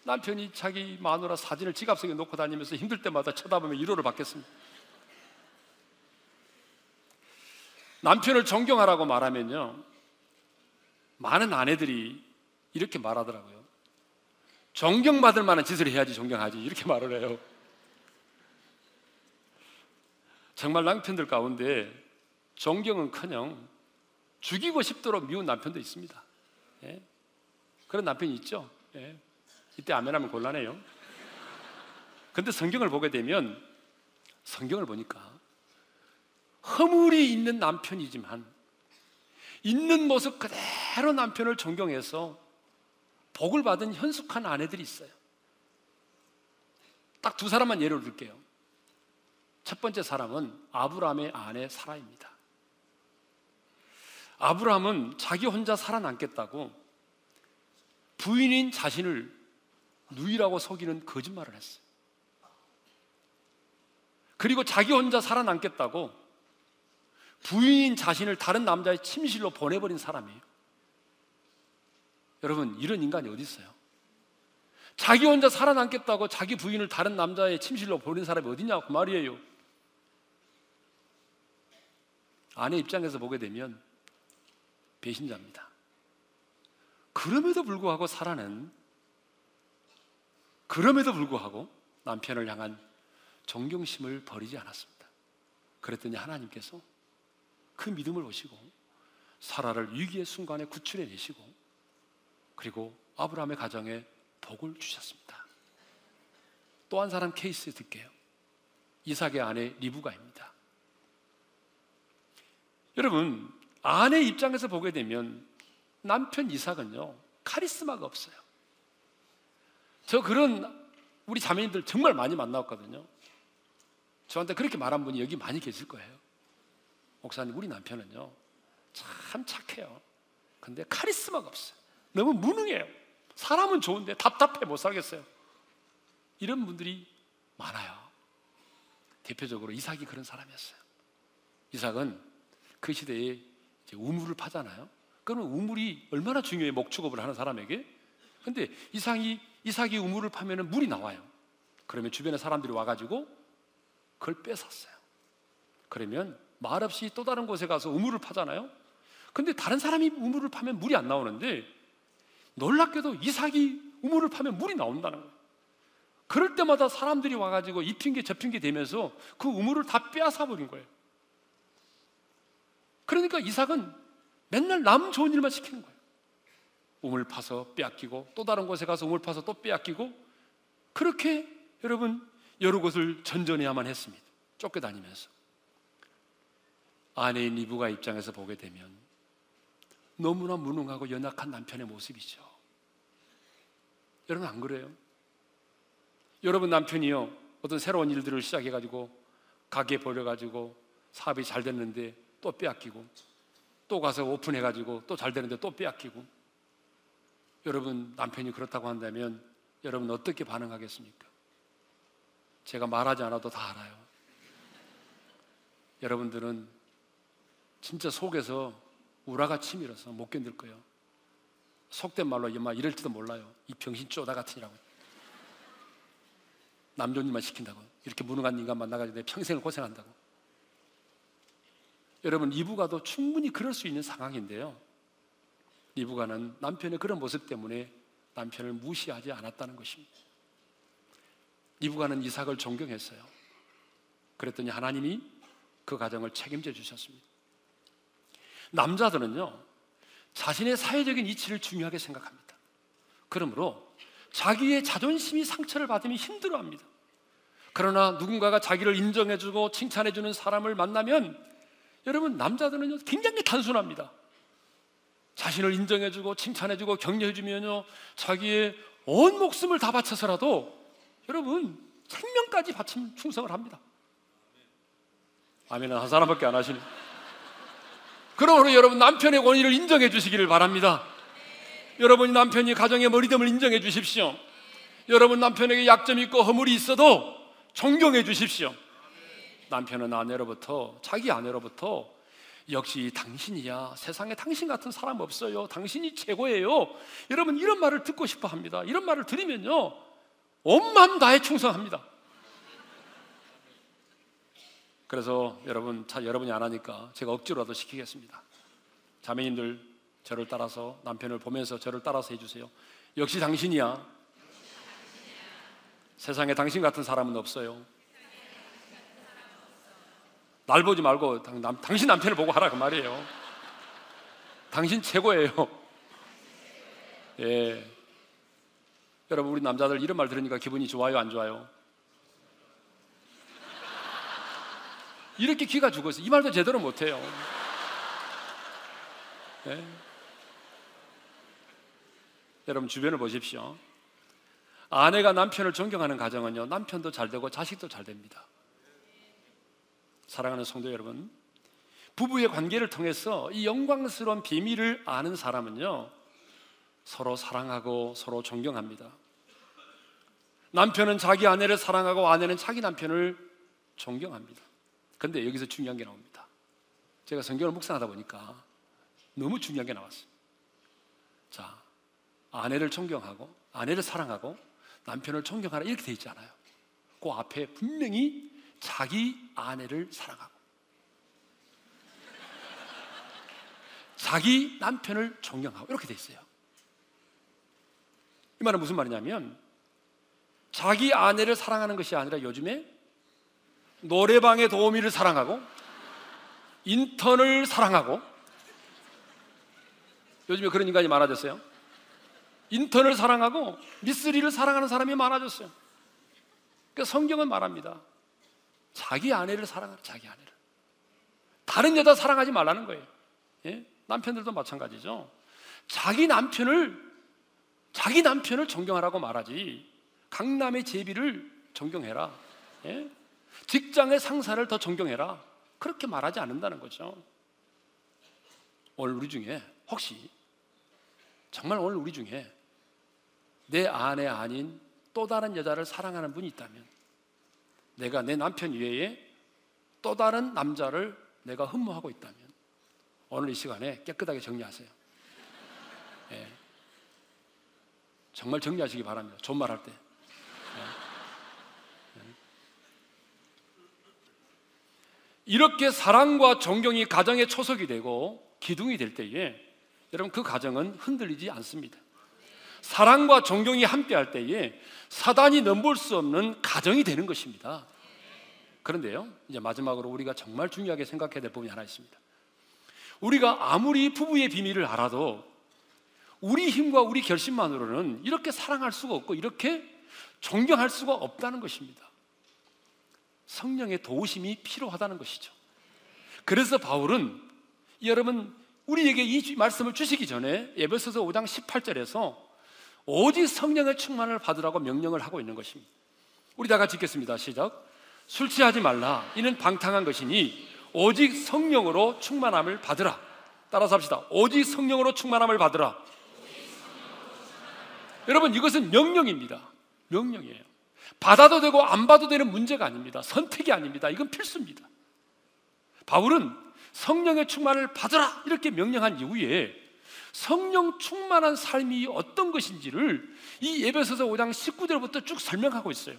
남편이 자기 마누라 사진을 지갑 속에 놓고 다니면서 힘들 때마다 쳐다보며 위로를 받겠습니다. 남편을 존경하라고 말하면요. 많은 아내들이 이렇게 말하더라고요. 존경받을 만한 짓을 해야지 존경하지. 이렇게 말을 해요. 정말 남편들 가운데 존경은 커녕 죽이고 싶도록 미운 남편도 있습니다. 예? 그런 남편이 있죠. 예? 이때 아멘하면 곤란해요. 근데 성경을 보게 되면 성경을 보니까 허물이 있는 남편이지만 있는 모습 그대로 남편을 존경해서 복을 받은 현숙한 아내들이 있어요. 딱 두 사람만 예를 들게요. 첫 번째 사람은 아브라함의 아내 사라입니다. 아브라함은 자기 혼자 살아남겠다고 부인인 자신을 누이라고 속이는 거짓말을 했어요. 그리고 자기 혼자 살아남겠다고 부인인 자신을 다른 남자의 침실로 보내버린 사람이에요. 여러분, 이런 인간이 어디 있어요? 자기 혼자 살아남겠다고 자기 부인을 다른 남자의 침실로 보낸 사람이 어디냐고 그 말이에요. 아내 입장에서 보게 되면 배신자입니다. 그럼에도 불구하고 살아낸 그럼에도 불구하고 남편을 향한 존경심을 버리지 않았습니다. 그랬더니 하나님께서 그 믿음을 보시고 사라를 위기의 순간에 구출해 내시고 그리고 아브라함의 가정에 복을 주셨습니다. 또 한 사람 케이스 듣게요. 이삭의 아내 리브가입니다. 여러분, 아내 입장에서 보게 되면 남편 이삭은요, 카리스마가 없어요. 저 그런 우리 자매님들 정말 많이 만났거든요. 저한테 그렇게 말한 분이 여기 많이 계실 거예요. 목사님, 우리 남편은요, 참 착해요. 근데 카리스마가 없어요. 너무 무능해요. 사람은 좋은데 답답해 못 살겠어요. 이런 분들이 많아요. 대표적으로 이삭이 그런 사람이었어요. 이삭은 그 시대에 우물을 파잖아요. 그러면 우물이 얼마나 중요해 목축업을 하는 사람에게. 근데 이삭이 이삭이 우물을 파면 물이 나와요. 그러면 주변에 사람들이 와가지고 그걸 뺏었어요. 그러면 말없이 또 다른 곳에 가서 우물을 파잖아요. 근데 다른 사람이 우물을 파면 물이 안 나오는데 놀랍게도 이삭이 우물을 파면 물이 나온다는 거예요. 그럴 때마다 사람들이 와가지고 이 핑계 저 핑계 대면서 그 우물을 다 빼앗아 버린 거예요. 그러니까 이삭은 맨날 남 좋은 일만 시키는 거예요. 우물 파서 빼앗기고 또 다른 곳에 가서 우물 파서 또 빼앗기고 그렇게 여러분 여러 곳을 전전해야만 했습니다. 쫓겨다니면서 아내인 이브가 입장에서 보게 되면 너무나 무능하고 연약한 남편의 모습이죠. 여러분 안 그래요? 여러분 남편이요 어떤 새로운 일들을 시작해가지고 가게 버려가지고 사업이 잘 됐는데 또 빼앗기고 또 가서 오픈해가지고 또 잘 되는데 또 빼앗기고 여러분 남편이 그렇다고 한다면 여러분 어떻게 반응하겠습니까? 제가 말하지 않아도 다 알아요. 여러분들은 진짜 속에서 우라가 치밀어서 못 견딜 거예요. 속된 말로 막 이럴지도 몰라요. 이 병신 쪼다 같으니라고. 남존 일만 시킨다고. 이렇게 무능한 인간 만나가지고 내 평생을 고생한다고. 여러분, 이부가도 충분히 그럴 수 있는 상황인데요. 이부가는 남편의 그런 모습 때문에 남편을 무시하지 않았다는 것입니다. 이부가는 이삭을 존경했어요. 그랬더니 하나님이 그 가정을 책임져 주셨습니다. 남자들은요, 자신의 사회적인 이치를 중요하게 생각합니다. 그러므로 자기의 자존심이 상처를 받으면 힘들어 합니다. 그러나 누군가가 자기를 인정해주고 칭찬해주는 사람을 만나면 여러분, 남자들은요, 굉장히 단순합니다. 자신을 인정해주고 칭찬해주고 격려해주면요, 자기의 온 목숨을 다 바쳐서라도 여러분, 생명까지 바친 충성을 합니다. 아멘은 한 사람밖에 안 하시네. 그러므로 여러분 남편의 권위를 인정해 주시기를 바랍니다. 여러분 남편이 가정의 머리됨을 인정해 주십시오. 여러분 남편에게 약점이 있고 허물이 있어도 존경해 주십시오. 남편은 아내로부터 자기 아내로부터 역시 당신이야 세상에 당신 같은 사람 없어요. 당신이 최고예요. 여러분 이런 말을 듣고 싶어 합니다. 이런 말을 들으면요 온 마음 다해 충성합니다. 그래서 여러분, 자, 여러분이 안 하니까 제가 억지로라도 시키겠습니다. 자매님들 저를 따라서 남편을 보면서 저를 따라서 해주세요. 역시 당신이야. 세상에 당신 같은 사람은 없어요. 날 보지 말고 당, 당신 남편을 보고 하라 그 말이에요. 당신 최고예요. 예. 여러분 우리 남자들 이런 말 들으니까 기분이 좋아요, 안 좋아요? 이렇게 기가 죽었어요. 이 말도 제대로 못해요. 네. 여러분 주변을 보십시오. 아내가 남편을 존경하는 가정은요, 남편도 잘 되고 자식도 잘 됩니다. 사랑하는 성도 여러분, 부부의 관계를 통해서 이 영광스러운 비밀을 아는 사람은요, 서로 사랑하고 서로 존경합니다. 남편은 자기 아내를 사랑하고 아내는 자기 남편을 존경합니다. 근데 여기서 중요한 게 나옵니다. 제가 성경을 묵상하다 보니까 너무 중요한 게 나왔어요. 자, 아내를 존경하고 아내를 사랑하고 남편을 존경하라 이렇게 돼 있잖아요. 그 앞에 분명히 자기 아내를 사랑하고 자기 남편을 존경하고 이렇게 돼 있어요. 이 말은 무슨 말이냐면 자기 아내를 사랑하는 것이 아니라 요즘에 노래방의 도우미를 사랑하고 인턴을 사랑하고 요즘에 그런 인간이 많아졌어요. 인턴을 사랑하고 미쓰리를 사랑하는 사람이 많아졌어요. 그러니까 성경은 말합니다. 자기 아내를 사랑하라, 자기 아내를. 다른 여자 사랑하지 말라는 거예요. 예? 남편들도 마찬가지죠. 자기 남편을 자기 남편을 존경하라고 말하지 강남의 제비를 존경해라. 예? 직장의 상사를 더 존경해라. 그렇게 말하지 않는다는 거죠. 오늘 우리 중에 혹시 정말 오늘 우리 중에 내 아내 아닌 또 다른 여자를 사랑하는 분이 있다면 내가 내 남편 외에 또 다른 남자를 내가 흠모하고 있다면 오늘 이 시간에 깨끗하게 정리하세요. 예. 정말 정리하시기 바랍니다. 존말할 때. 예. 예. 이렇게 사랑과 존경이 가정의 초석이 되고 기둥이 될 때에 여러분 그 가정은 흔들리지 않습니다. 사랑과 존경이 함께할 때에 사단이 넘볼 수 없는 가정이 되는 것입니다. 그런데요, 이제 마지막으로 우리가 정말 중요하게 생각해야 될 부분이 하나 있습니다. 우리가 아무리 부부의 비밀을 알아도 우리 힘과 우리 결심만으로는 이렇게 사랑할 수가 없고 이렇게 존경할 수가 없다는 것입니다. 성령의 도우심이 필요하다는 것이죠. 그래서 바울은 여러분 우리에게 이 말씀을 주시기 전에 에베소서 5장 18절에서 오직 성령의 충만을 받으라고 명령을 하고 있는 것입니다. 우리 다 같이 읽겠습니다. 시작. 술 취하지 말라. 이는 방탕한 것이니 오직 성령으로 충만함을 받으라. 따라서 합시다. 오직 성령으로 충만함을 받으라. 여러분 이것은 명령입니다. 명령이에요. 받아도 되고 안 받아도 되는 문제가 아닙니다. 선택이 아닙니다. 이건 필수입니다. 바울은 성령의 충만을 받으라 이렇게 명령한 이후에 성령 충만한 삶이 어떤 것인지를 이 예배서서 5장 19절부터 쭉 설명하고 있어요.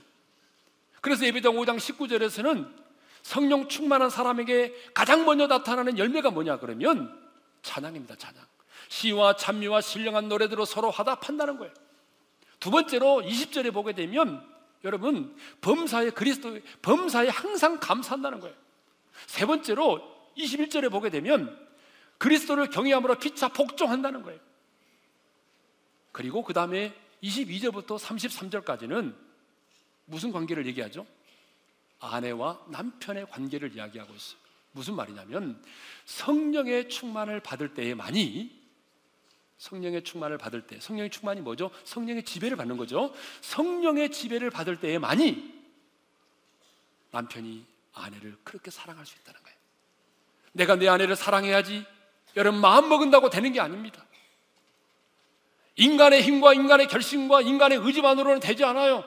그래서 예배장 5장 19절에서는 성령 충만한 사람에게 가장 먼저 나타나는 열매가 뭐냐 그러면 찬양입니다. 찬양. 시와 찬미와 신령한 노래들로 서로 화답한다는 거예요. 두 번째로 20절에 보게 되면 여러분 범사에 그리스도 범사에 항상 감사한다는 거예요. 세 번째로 21절에 보게 되면 그리스도를 경외함으로 피차 복종한다는 거예요. 그리고 그 다음에 22절부터 33절까지는 무슨 관계를 얘기하죠? 아내와 남편의 관계를 이야기하고 있어요. 무슨 말이냐면 성령의 충만을 받을 때에만이 성령의 충만을 받을 때 성령의 충만이 뭐죠? 성령의 지배를 받는 거죠. 성령의 지배를 받을 때에만이 남편이 아내를 그렇게 사랑할 수 있다는 거예요. 내가 내 아내를 사랑해야지 여러분 마음 먹은다고 되는 게 아닙니다. 인간의 힘과 인간의 결심과 인간의 의지만으로는 되지 않아요.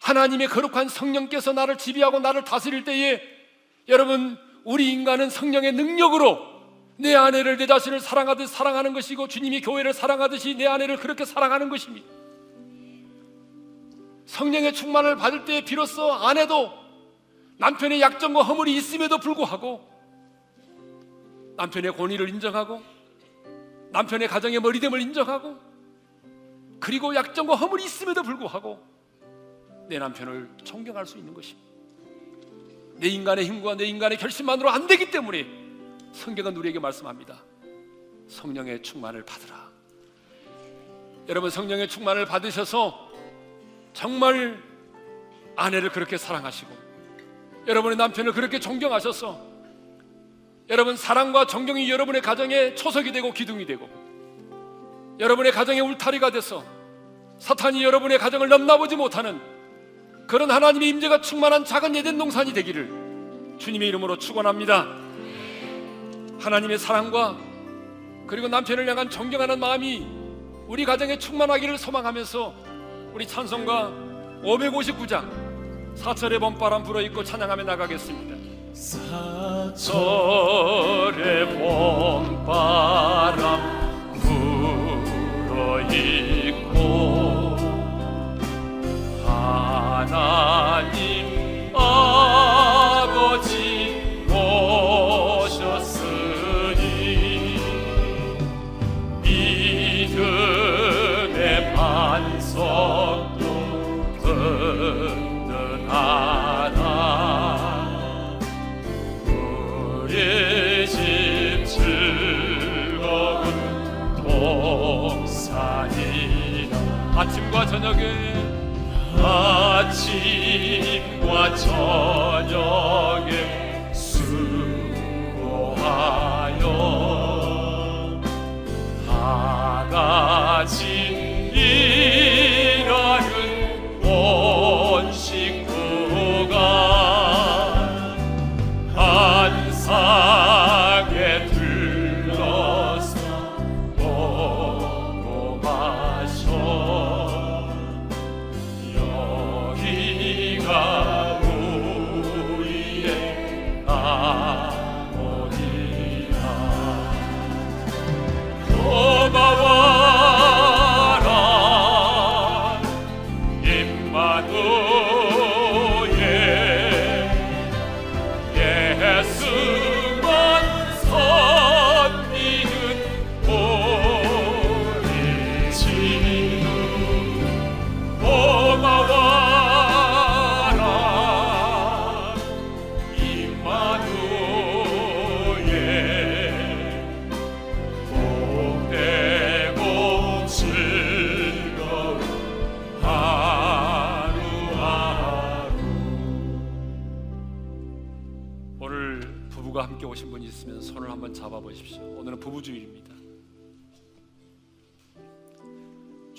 하나님의 거룩한 성령께서 나를 지배하고 나를 다스릴 때에 여러분 우리 인간은 성령의 능력으로 내 아내를 내 자신을 사랑하듯 사랑하는 것이고 주님이 교회를 사랑하듯이 내 아내를 그렇게 사랑하는 것입니다. 성령의 충만을 받을 때 비로소 아내도 남편의 약점과 허물이 있음에도 불구하고 남편의 권위를 인정하고 남편의 가정의 머리됨을 인정하고 그리고 약점과 허물이 있음에도 불구하고 내 남편을 존경할 수 있는 것입니다. 내 인간의 힘과 내 인간의 결심만으로 안 되기 때문에 성경은 우리에게 말씀합니다. 성령의 충만을 받으라. 여러분 성령의 충만을 받으셔서 정말 아내를 그렇게 사랑하시고 여러분의 남편을 그렇게 존경하셔서 여러분 사랑과 존경이 여러분의 가정의 초석이 되고 기둥이 되고 여러분의 가정의 울타리가 돼서 사탄이 여러분의 가정을 넘나보지 못하는 그런 하나님의 임재가 충만한 작은 예된 동산이 되기를 주님의 이름으로 축원합니다. 하나님의 사랑과 그리고 남편을 향한 존경하는 마음이 우리 가정에 충만하기를 소망하면서 우리 찬송가 559장 사철의 봄바람 불어입고 찬양하며 나가겠습니다. 사철의 봄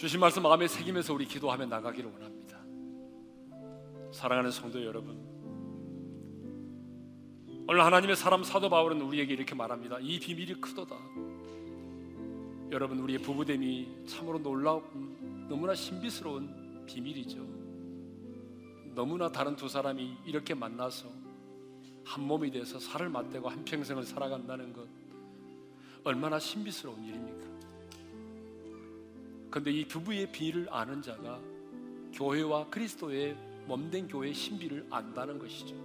주신 말씀 마음에 새기면서 우리 기도하며 나가기를 원합니다. 사랑하는 성도 여러분, 오늘 하나님의 사람 사도 바울은 우리에게 이렇게 말합니다. 이 비밀이 크도다. 여러분 우리의 부부됨이 참으로 놀라운 너무나 신비스러운 비밀이죠. 너무나 다른 두 사람이 이렇게 만나서 한 몸이 돼서 살을 맞대고 한 평생을 살아간다는 것 얼마나 신비스러운 일입니까? 그런데 이 부부의 비밀을 아는 자가 교회와 그리스도의 몸된 교회의 신비를 안다는 것이죠.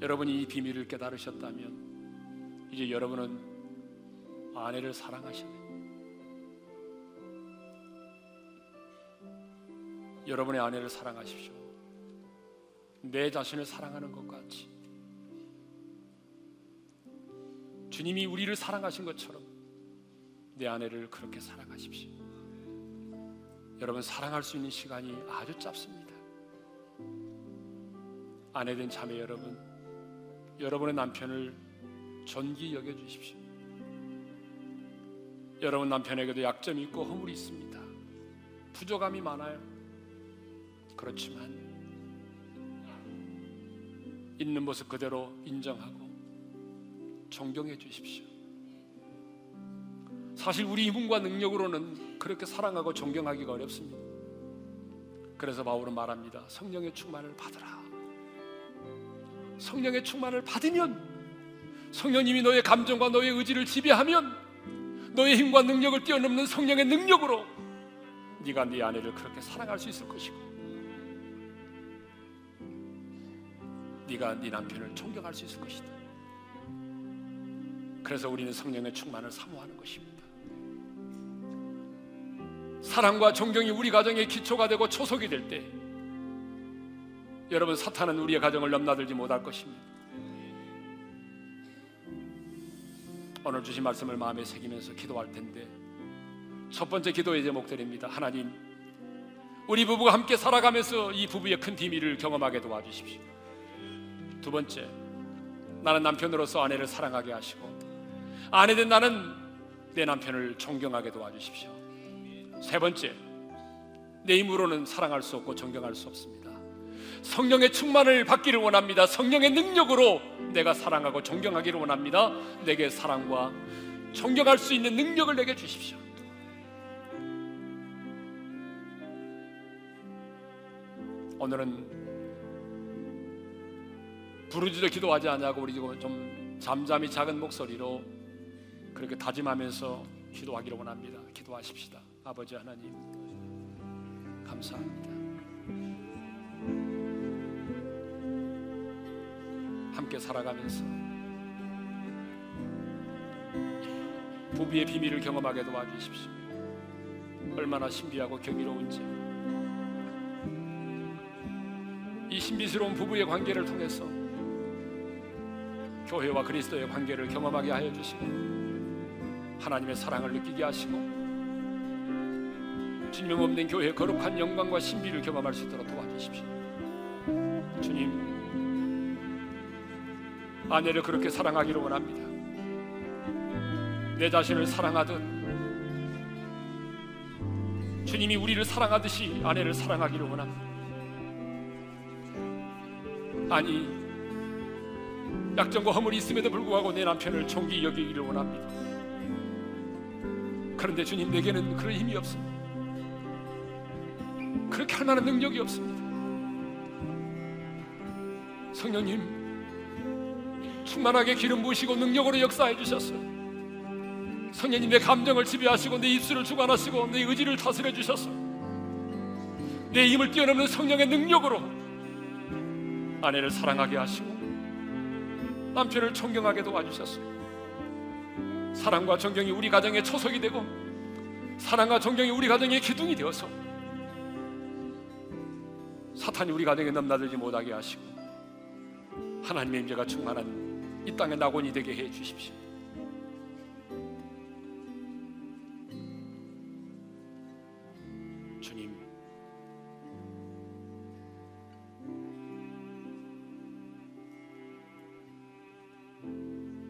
여러분이 이 비밀을 깨달으셨다면 이제 여러분은 아내를 사랑하셔야. 여러분의 아내를 사랑하십시오. 내 자신을 사랑하는 것 같이 주님이 우리를 사랑하신 것처럼 내 아내를 그렇게 사랑하십시오. 여러분 사랑할 수 있는 시간이 아주 짧습니다. 아내된 자매 여러분, 여러분의 남편을 존귀 여겨 주십시오. 여러분 남편에게도 약점이 있고 허물이 있습니다. 부족함이 많아요. 그렇지만 있는 모습 그대로 인정하고 존경해 주십시오. 사실 우리 힘과 능력으로는 그렇게 사랑하고 존경하기가 어렵습니다. 그래서 바울은 말합니다. 성령의 충만을 받으라. 성령의 충만을 받으면 성령님이 너의 감정과 너의 의지를 지배하면 너의 힘과 능력을 뛰어넘는 성령의 능력으로 네가 네 아내를 그렇게 사랑할 수 있을 것이고 네가 네 남편을 존경할 수 있을 것이다. 그래서 우리는 성령의 충만을 사모하는 것입니다. 사랑과 존경이 우리 가정의 기초가 되고 초석이 될 때 여러분 사탄은 우리의 가정을 넘나들지 못할 것입니다. 오늘 주신 말씀을 마음에 새기면서 기도할 텐데 첫 번째 기도의 제목들입니다. 하나님, 우리 부부가 함께 살아가면서 이 부부의 큰 비밀을 경험하게 도와주십시오. 두 번째, 나는 남편으로서 아내를 사랑하게 하시고 아내된 나는 내 남편을 존경하게 도와주십시오. 세 번째, 내 힘으로는 사랑할 수 없고 존경할 수 없습니다. 성령의 충만을 받기를 원합니다. 성령의 능력으로 내가 사랑하고 존경하기를 원합니다. 내게 사랑과 존경할 수 있는 능력을 내게 주십시오. 오늘은 부르짖어 기도하지 않냐고 우리 좀 잠잠히 작은 목소리로 그렇게 다짐하면서 기도하기를 원합니다. 기도하십시다. 아버지 하나님 감사합니다. 함께 살아가면서 부부의 비밀을 경험하게 도와주십시오. 얼마나 신비하고 경이로운지 이 신비스러운 부부의 관계를 통해서 교회와 그리스도의 관계를 경험하게 하여 주시고 하나님의 사랑을 느끼게 하시고 주님 없는 교회의 거룩한 영광과 신비를 경험할 수 있도록 도와주십시오. 주님, 아내를 그렇게 사랑하기를 원합니다. 내 자신을 사랑하듯 주님이 우리를 사랑하듯이 아내를 사랑하기를 원합니다. 아니 약점과 허물이 있음에도 불구하고 내 남편을 존귀 여기기를 원합니다. 그런데 주님 내게는 그런 힘이 없습니다. 그렇게 할 만한 능력이 없습니다. 성령님 충만하게 기름 부으시고 능력으로 역사해 주셨어요. 성령님 내 감정을 지배하시고 내 입술을 주관하시고 내 의지를 다스려 주셨어요. 내 힘을 뛰어넘는 성령의 능력으로 아내를 사랑하게 하시고 남편을 존경하게 도와주셨어요. 사랑과 존경이 우리 가정의 초석이 되고 사랑과 존경이 우리 가정의 기둥이 되어서 사탄이 우리 가정에 넘나들지 못하게 하시고 하나님의 임재가 충만한 이 땅의 낙원이 되게 해 주십시오. 주님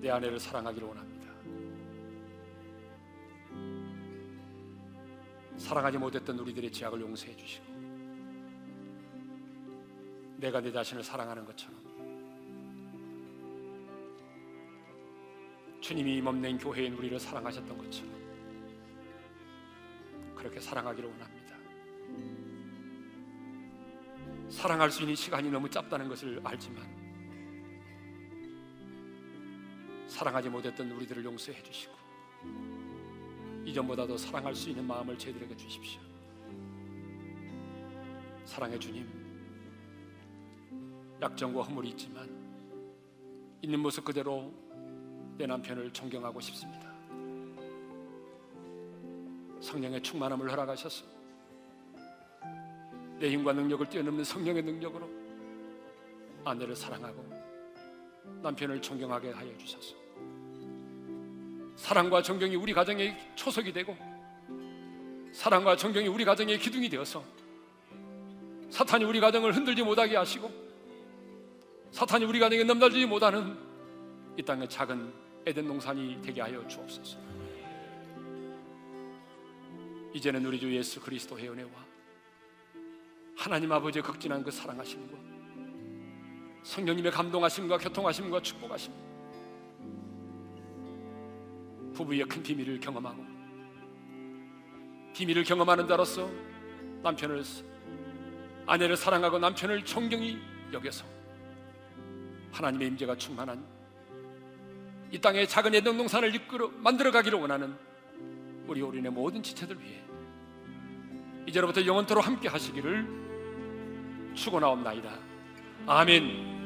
내 아내를 사랑하기를 원합니다. 사랑하지 못했던 우리들의 죄악을 용서해 주시고 내가 내 자신을 사랑하는 것처럼 주님이 몸낸 교회인 우리를 사랑하셨던 것처럼 그렇게 사랑하기를 원합니다. 사랑할 수 있는 시간이 너무 짧다는 것을 알지만 사랑하지 못했던 우리들을 용서해 주시고 이전보다도 사랑할 수 있는 마음을 저희들에게 주십시오. 사랑의 주님, 약점과 허물이 있지만 있는 모습 그대로 내 남편을 존경하고 싶습니다. 성령의 충만함을 허락하셔서 내 힘과 능력을 뛰어넘는 성령의 능력으로 아내를 사랑하고 남편을 존경하게 하여 주셔서 사랑과 존경이 우리 가정의 초석이 되고 사랑과 존경이 우리 가정의 기둥이 되어서 사탄이 우리 가정을 흔들지 못하게 하시고 사탄이 우리 가정에 넘날지 못하는 이 땅의 작은 에덴 농산이 되게 하여 주옵소서. 이제는 우리 주 예수 그리스도의 은혜와 하나님 아버지의 극진한 그 사랑하심과 성령님의 감동하심과 교통하심과 축복하심 부부의 큰 비밀을 경험하고 비밀을 경험하는 자로서 남편을 아내를 사랑하고 남편을 존경히 여겨서 하나님의 임재가 충만한 이 땅의 작은 예동 농산을 이끌어 만들어 가기를 원하는 우리 올인의 모든 지체들 위해 이제로부터 영원토록 함께 하시기를 축원하옵나이다. 아멘.